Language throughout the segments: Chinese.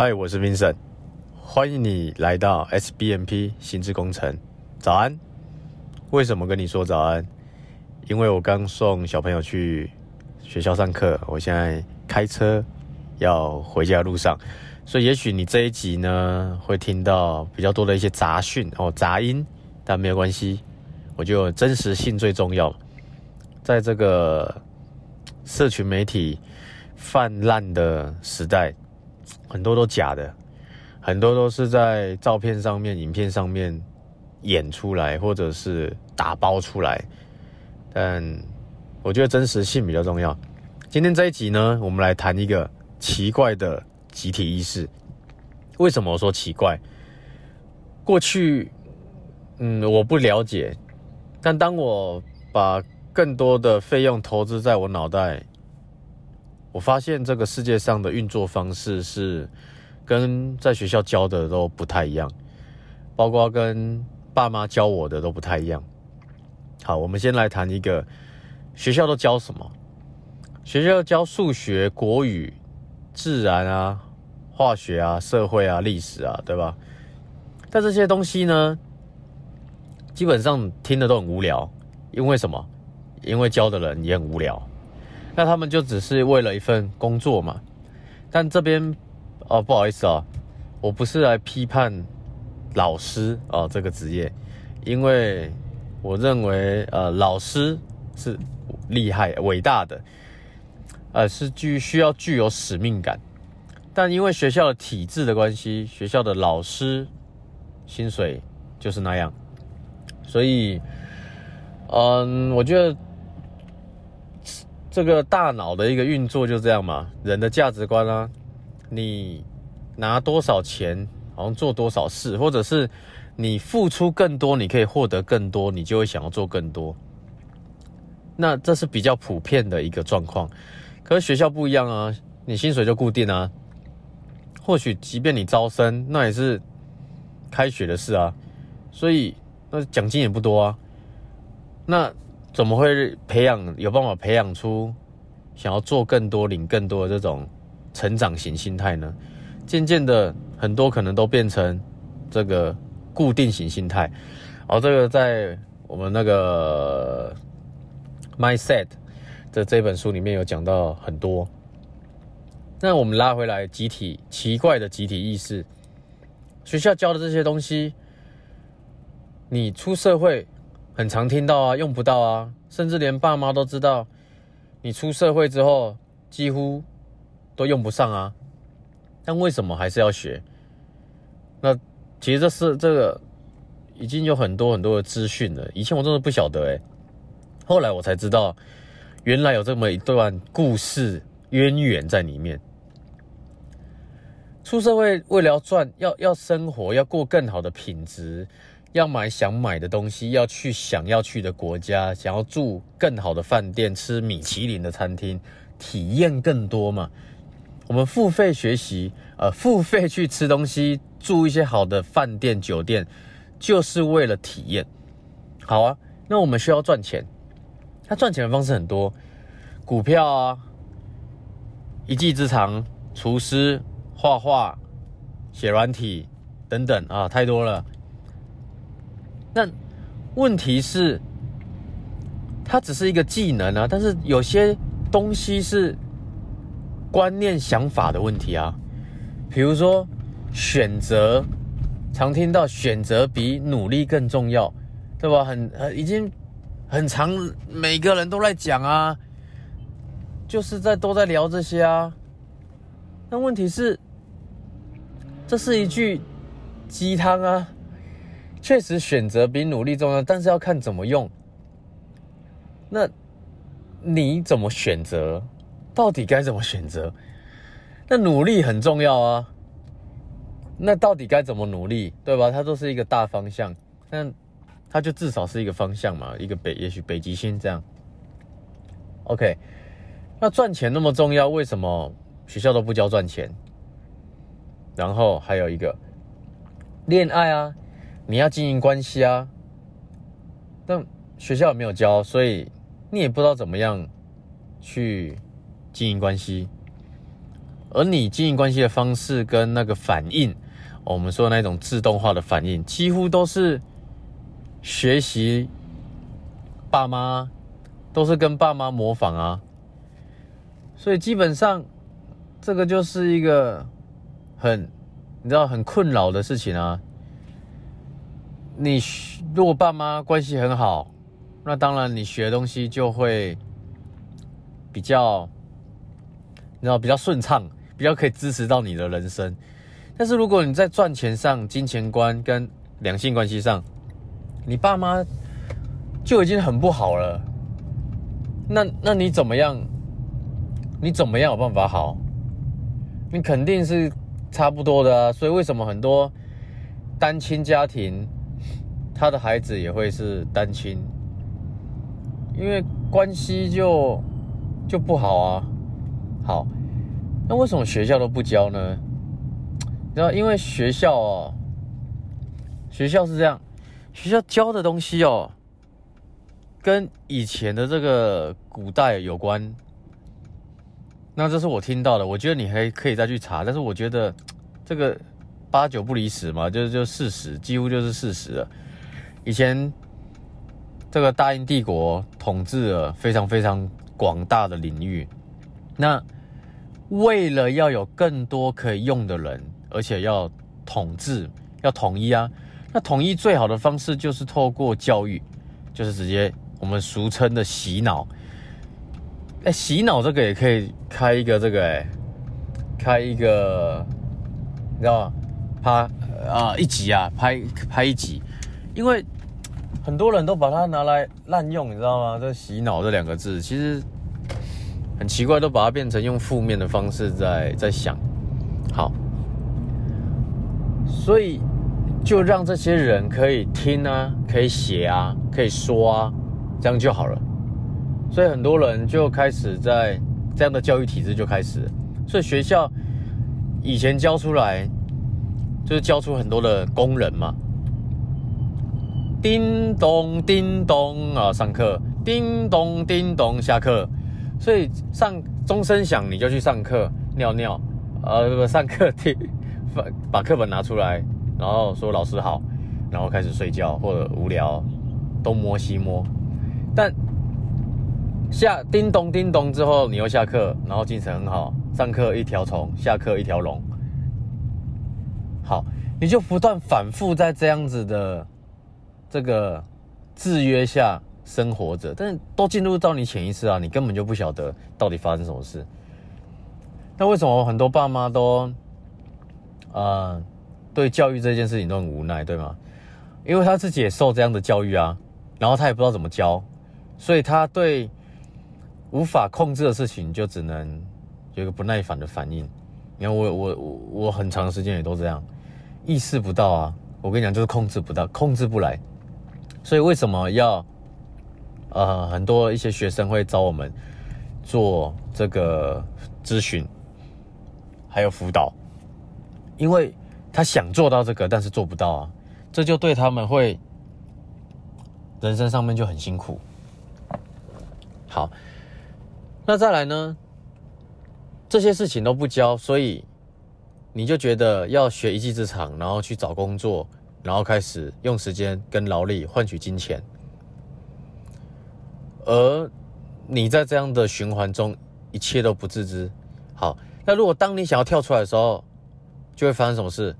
嗨，我是 Vincent，欢迎你来到 SBMP 心智工程。早安。为什么跟你说早安？因为我刚送小朋友去学校上课，我现在开车要回家路上，所以也许你这一集呢会听到比较多的一些杂讯哦，杂音，但没有关系，我就真实性最重要。在这个社群媒体泛滥的时代，很多都假的，很多都是在照片上面、影片上面演出来，或者是打包出来。但我觉得真实性比较重要。今天这一集呢，我们来谈一个奇怪的集体意识。为什么我说奇怪？过去，嗯，我不了解。但当我把更多的费用投资在我脑袋，我发现这个世界上的运作方式是跟在学校教的都不太一样，包括跟爸妈教我的都不太一样。好，我们先来谈一个学校都教什么？学校教数学、国语、自然啊、化学啊、社会啊、历史啊，对吧？但这些东西呢，基本上听的都很无聊，因为什么？因为教的人也很无聊，那他们就只是为了一份工作嘛。但这边哦，不好意思啊，我不是来批判老师哦这个职业，因为我认为呃老师是厉害伟大的，呃是具需要具有使命感，但因为学校的体制的关系，学校的老师薪水就是那样，所以嗯，我觉得。这个大脑的一个运作就这样嘛，人的价值观啊，你拿多少钱，好像做多少事，或者是你付出更多，你可以获得更多，你就会想要做更多。那这是比较普遍的一个状况。可是学校不一样啊，你薪水就固定啊。或许即便你招生，那也是开学的事啊，所以那奖金也不多啊。那。怎么会培养有办法培养出想要做更多、领更多的这种成长型心态呢？渐渐的，很多可能都变成这个固定型心态。而这个在我们那个《Mindset》的这本书里面有讲到很多。那我们拉回来，集体奇怪的集体意识，学校教的这些东西，你出社会。很常听到啊，用不到啊，甚至连爸妈都知道，你出社会之后几乎都用不上啊。但为什么还是要学？那其实这是这个已经有很多很多的资讯了。以前我真的不晓得哎，后来我才知道，原来有这么一段故事渊源在里面。出社会为了要赚，要要生活，要过更好的品质。要买想买的东西，要去想要去的国家，想要住更好的饭店，吃米其林的餐厅，体验更多嘛？我们付费学习，呃，付费去吃东西，住一些好的饭店酒店，就是为了体验。好啊，那我们需要赚钱，他赚钱的方式很多，股票啊，一技之长，厨师、画画、写软体等等啊，太多了。但问题是，它只是一个技能啊，但是有些东西是观念、想法的问题啊。比如说选择，常听到选择比努力更重要，对吧？很很已经很长，每个人都在讲啊，就是在都在聊这些啊。但问题是，这是一句鸡汤啊。确实，选择比努力重要，但是要看怎么用。那你怎么选择？到底该怎么选择？那努力很重要啊。那到底该怎么努力，对吧？它都是一个大方向，但它就至少是一个方向嘛，一个北，也许北极星这样。OK，那赚钱那么重要，为什么学校都不教赚钱？然后还有一个恋爱啊。你要经营关系啊，但学校也没有教，所以你也不知道怎么样去经营关系。而而你经营关系的方式跟那个反应，我们说那种自动化的反应，几乎都是学习爸妈，都是跟爸妈模仿啊。所以基本上，这个就是一个很你知道很困扰的事情啊。你如果爸妈关系很好，那当然你学东西就会比较，你知道比较顺畅，比较可以支持到你的人生。但是如果你在赚钱上、金钱观跟两性关系上，你爸妈就已经很不好了，那那你怎么样？你怎么样有办法好？你肯定是差不多的啊。所以为什么很多单亲家庭，他的孩子也会是单亲？因为关系就就不好啊。好，那为什么学校都不教呢？知道，因为学校哦，学校是这样，学校教的东西哦，跟以前的这个古代有关。那这是我听到的，我觉得你还可以再去查，但是我觉得这个八九不离十嘛，就是就事实，几乎就是事实了。以前这个大英帝国统治了非常非常广大的领域，那为了要有更多可以用的人，而且要统治要统一啊，那统一最好的方式就是透过教育，就是直接我们俗称的洗脑。哎，洗脑这个也可以开一个这个哎，开一个，你知道吗？拍啊一集啊，拍拍一集，因为很多人都把它拿来滥用，你知道吗？这洗脑这两个字其实很奇怪，都把它变成用负面的方式在在想。好，所以就让这些人可以听啊，可以写啊，可以说啊，这样就好了。所以很多人就开始在这样的教育体制就开始，所以学校以前教出来就是教出很多的工人嘛，叮咚叮咚啊上课，叮咚叮咚下课，所以上钟声响你就去上课尿尿，呃不上课听把把课本拿出来，然后说老师好，然后开始睡觉或者无聊东摸西摸，但。下叮咚叮咚之后，你又下课，然后精神很好。上课一条虫，下课一条龙。好，你就不断反复在这样子的这个制约下生活着，但是都进入到你潜意识啊，你根本就不晓得到底发生什么事。那为什么很多爸妈都啊对教育这件事情都很无奈，对吗？因为他自己也受这样的教育啊，然后他也不知道怎么教，所以他对。无法控制的事情，就只能有一个不耐烦的反应。你看，我我我我很长时间也都这样，意识不到啊。我跟你讲，就是控制不到，控制不来。所以为什么要呃很多一些学生会找我们做这个咨询，还有辅导？因为他想做到这个，但是做不到啊，这就对他们会人生上面就很辛苦。好。那再来呢？这些事情都不教，所以你就觉得要学一技之长，然后去找工作，然后开始用时间跟劳力换取金钱。而你在这样的循环中，一切都不自知。好，那如果当你想要跳出来的时候，就会发生什么事？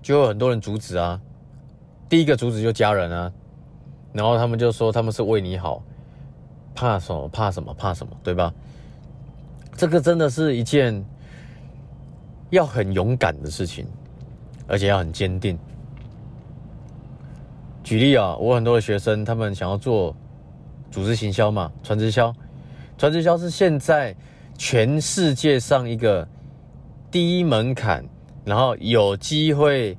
就有很多人阻止啊。第一个阻止就家人啊，然后他们就说他们是为你好。怕什么？怕什么？怕什么？对吧？这个真的是一件要很勇敢的事情，而且要很坚定。举例啊，我很多的学生，他们想要做组织行销嘛，传直销。传直销是现在全世界上一个低门槛，然后有机会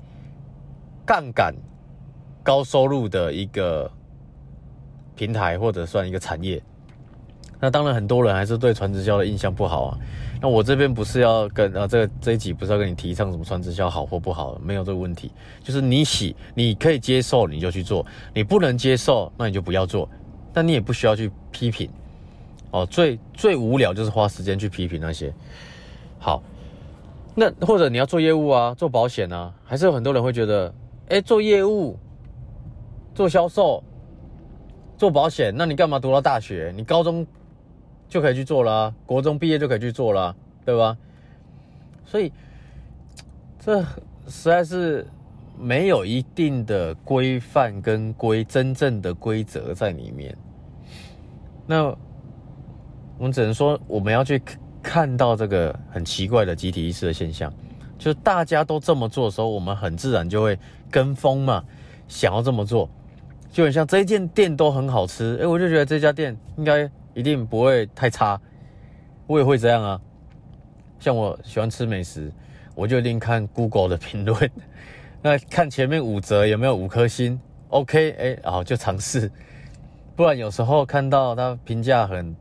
杠杆、高收入的一个。平台或者算一个产业，那当然很多人还是对传直销的印象不好啊。那我这边不是要跟啊，这个这一集不是要跟你提倡什么穿直销好或不好，没有这个问题。就是你喜你可以接受你就去做，你不能接受那你就不要做。但你也不需要去批评哦。最最无聊就是花时间去批评那些好，那或者你要做业务啊，做保险啊，还是有很多人会觉得，哎，做业务、做销售、做保险，那你干嘛读到大学？你高中就可以去做了，国中毕业就可以去做了，对吧？所以这实在是。没有一定的规范跟规真正的规则在里面，那我们只能说我们要去看到这个很奇怪的集体意识的现象，就是大家都这么做的时候，我们很自然就会跟风嘛，想要这么做，就很像这一间店都很好吃，哎，我就觉得这家店应该一定不会太差，我也会这样啊，像我喜欢吃美食，我就一定看 Google 的评论。那看前面五折有没有五颗星？OK，哎，然后就尝试。不然有时候看到他评价很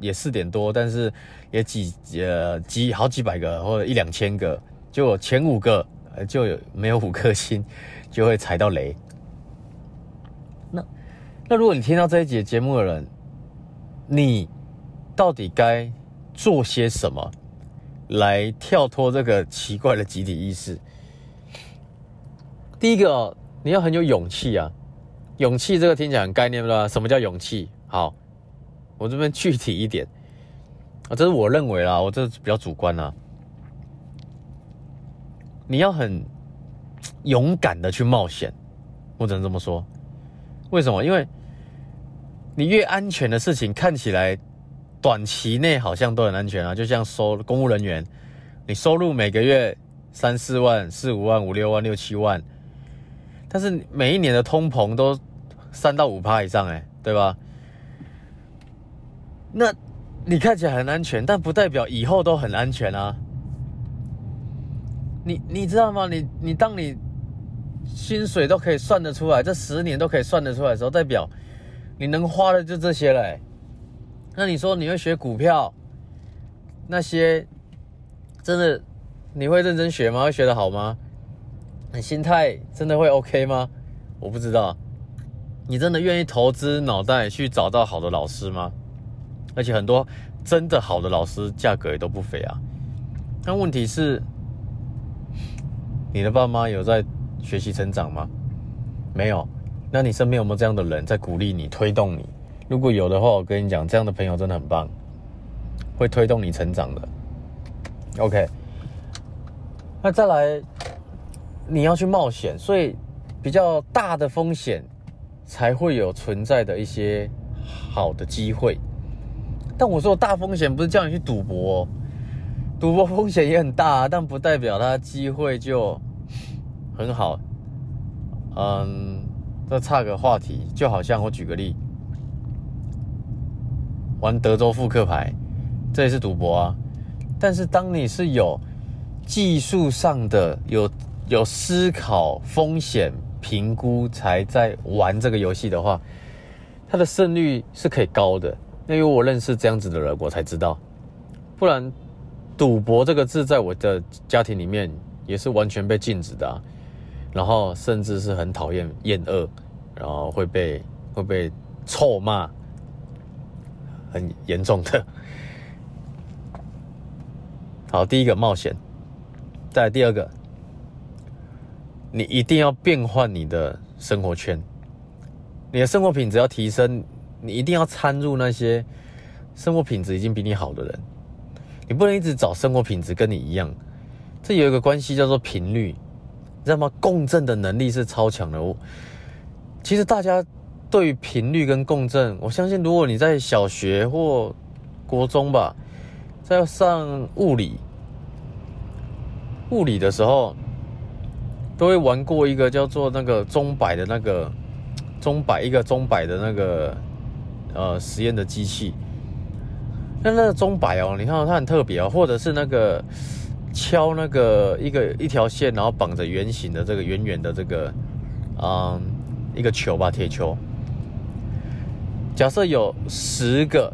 也四点多，但是也几呃几好几百个或者一两千个，就前五个就有没有五颗星，就会踩到雷。那那如果你听到这一节节目的人，你到底该做些什么来跳脱这个奇怪的集体意识？第一个，你要很有勇气啊！勇气这个听起来很概念，吧？什么叫勇气？好，我这边具体一点啊，这是我认为啦，我这比较主观啊。你要很勇敢的去冒险，我只能这么说。为什么？因为你越安全的事情，看起来短期内好像都很安全啊。就像收公务人员，你收入每个月三四万、四五万、五六万、六七万。但是每一年的通膨都三到五趴以上，哎，对吧？那你看起来很安全，但不代表以后都很安全啊。你你知道吗？你你当你薪水都可以算得出来，这十年都可以算得出来的时候，代表你能花的就这些了。那你说你会学股票，那些真的你会认真学吗？会学得好吗？你心态真的会 OK 吗？我不知道。你真的愿意投资脑袋去找到好的老师吗？而且很多真的好的老师价格也都不菲啊。但问题是，你的爸妈有在学习成长吗？没有。那你身边有没有这样的人在鼓励你、推动你？如果有的话，我跟你讲，这样的朋友真的很棒，会推动你成长的。OK。那再来。你要去冒险，所以比较大的风险才会有存在的一些好的机会。但我说大风险不是叫你去赌博，赌博风险也很大，但不代表它机会就很好。嗯，这差个话题，就好像我举个例，玩德州扑克牌，这也是赌博啊。但是当你是有技术上的有。有思考风险评估才在玩这个游戏的话，它的胜率是可以高的。那因为我认识这样子的人，我才知道。不然，赌博这个字在我的家庭里面也是完全被禁止的，然后甚至是很讨厌、厌恶，然后会被会被臭骂，很严重的。好，第一个冒险，再第二个。你一定要变换你的生活圈，你的生活品质要提升，你一定要参入那些生活品质已经比你好的人，你不能一直找生活品质跟你一样。这有一个关系叫做频率，你知道吗？共振的能力是超强的。我其实大家对频率跟共振，我相信如果你在小学或国中吧，在上物理物理的时候。都会玩过一个叫做那个钟摆的那个钟摆，一个钟摆的那个呃实验的机器。那那个钟摆哦，你看它很特别哦，或者是那个敲那个一个一条线，然后绑着圆形的这个圆圆的这个嗯一个球吧，铁球。假设有十个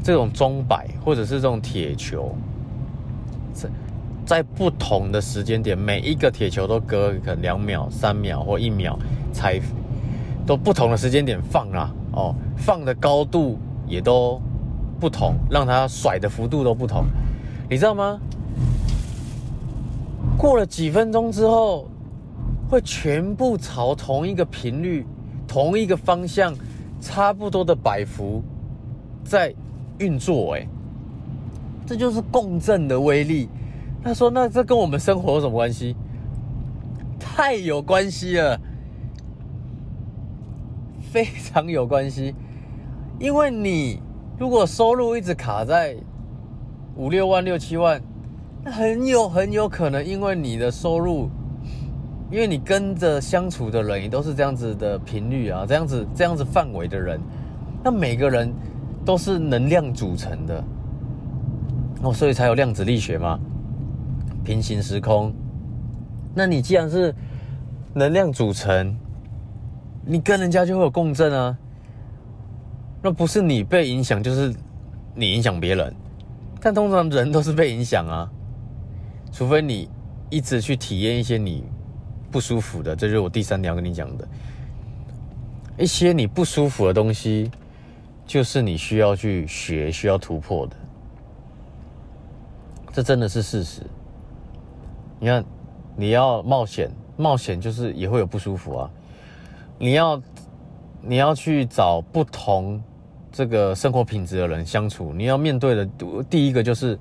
这种钟摆，或者是这种铁球。在在不同的时间点，每一个铁球都隔个两秒、三秒或一秒，才都不同的时间点放啊，哦，放的高度也都不同，让它甩的幅度都不同，你知道吗？过了几分钟之后，会全部朝同一个频率、同一个方向、差不多的摆幅在运作。哎，这就是共振的威力。他说：“那这跟我们生活有什么关系？太有关系了，非常有关系。因为你如果收入一直卡在五六万、六七万。”很有很有可能，因为你的收入，因为你跟着相处的人也都是这样子的频率啊，这样子这样子范围的人，那每个人都是能量组成的，哦，所以才有量子力学嘛，平行时空。那你既然是能量组成，你跟人家就会有共振啊。那不是你被影响，就是你影响别人，但通常人都是被影响啊。除非你一直去体验一些你不舒服的，这就是我第三条跟你讲的，一些你不舒服的东西，就是你需要去学、需要突破的。这真的是事实。你看，你要冒险，冒险就是也会有不舒服啊。你要你要去找不同这个生活品质的人相处，你要面对的第一个就是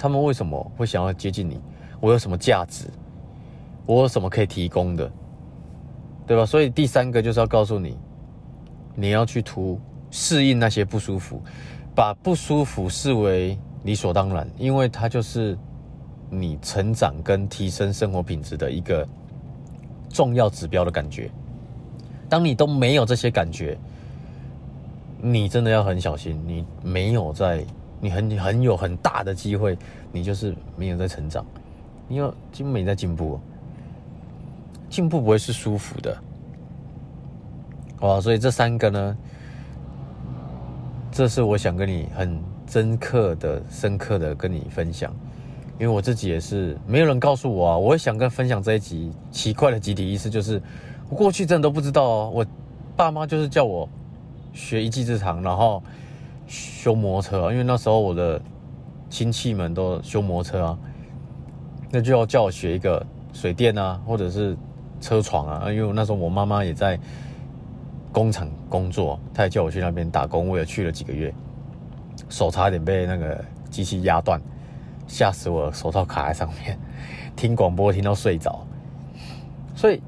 他们为什么会想要接近你。我有什么价值？我有什么可以提供的，对吧？所以第三个就是要告诉你，你要去图适应那些不舒服，把不舒服视为理所当然，因为它就是你成长跟提升生活品质的一个重要指标的感觉。当你都没有这些感觉，你真的要很小心。你没有在，你很很有很大的机会，你就是没有在成长。因为基本没在进步，进步不会是舒服的，哇！所以这三个呢，这是我想跟你很深刻的、深刻的跟你分享，因为我自己也是没有人告诉我啊，我会想跟分享这一集奇怪的集体意识，就是我过去真的都不知道哦，我爸妈就是叫我学一技之长，然后修摩托车，因为那时候我的亲戚们都修摩托车啊。那就要叫我学一个水电啊，或者是车床啊，因为那时候我妈妈也在工厂工作，她也叫我去那边打工，我也去了几个月，手差点被那个机器压断，吓死我，手套卡在上面，听广播听到睡着，所以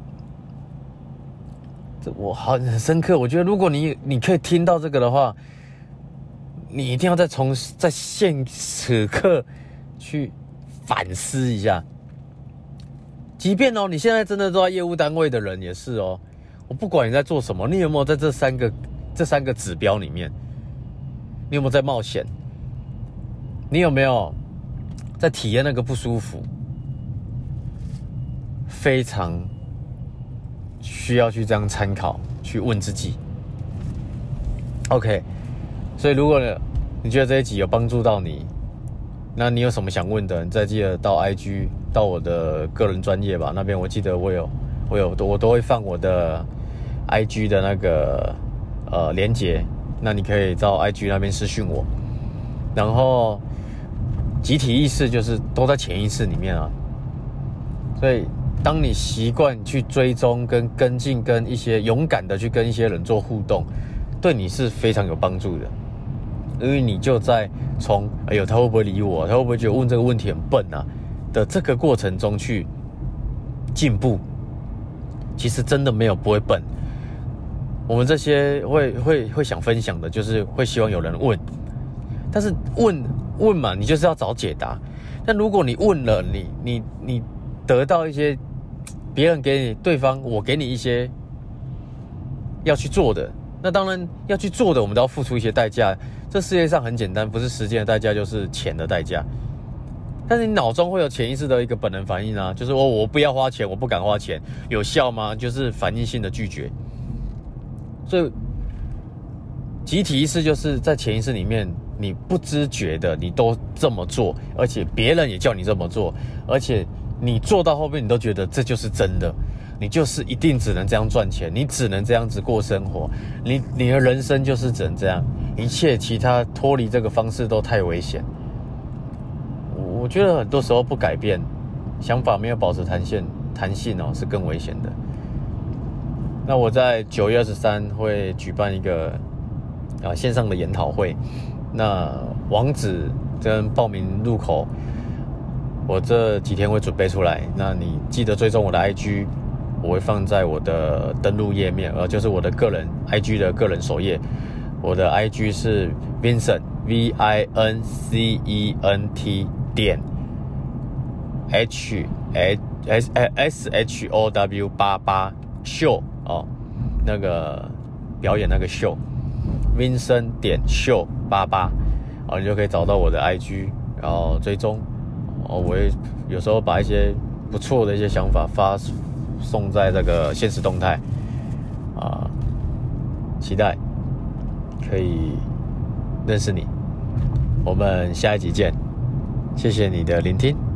这我好很深刻，我觉得如果你你可以听到这个的话，你一定要再从在现此刻去。反思一下，即便哦，你现在真的做业务单位的人也是哦。我不管你在做什么，你有没有在这三个这三个指标里面，你有没有在冒险？你有没有在体验那个不舒服？非常需要去这样参考，去问自己。OK，所以如果你觉得这一集有帮助到你。那你有什么想问的？你再记得到 IG 到我的个人专业吧，那边我记得我有我有我都会放我的 IG 的那个呃连接，那你可以到 IG 那边私讯我。然后集体意识就是都在潜意识里面啊，所以当你习惯去追踪跟跟进，跟一些勇敢的去跟一些人做互动，对你是非常有帮助的。因为你就在从哎呦他会不会理我，他会不会觉得问这个问题很笨啊的这个过程中去进步，其实真的没有不会笨。我们这些会会会想分享的，就是会希望有人问，但是问问嘛，你就是要找解答。但如果你问了，你你你得到一些别人给你对方，我给你一些要去做的。那当然要去做的，我们都要付出一些代价。这世界上很简单，不是时间的代价，就是钱的代价。但是你脑中会有潜意识的一个本能反应啊，就是我我不要花钱，我不敢花钱，有效吗？就是反应性的拒绝。所以集体意识就是在潜意识里面，你不知觉的你都这么做，而且别人也叫你这么做，而且你做到后面你都觉得这就是真的。你就是一定只能这样赚钱，你只能这样子过生活，你你的人生就是只能这样，一切其他脱离这个方式都太危险。我觉得很多时候不改变，想法没有保持弹性，弹性哦是更危险的。那我在九月二十三会举办一个啊线上的研讨会，那网址跟报名入口，我这几天会准备出来。那你记得追踪我的 IG，我会放在我的登录页面，呃，就是我的个人 IG 的个人首页。我的 IG 是 Vincent V I N C E N T 点 H S S H O W 八八秀。哦，那个表演那个秀，Vincent 点秀八八，哦，你就可以找到我的 IG，然后追踪，哦，我也有时候把一些不错的一些想法发送在这个现实动态，啊，期待可以认识你，我们下一集见，谢谢你的聆听。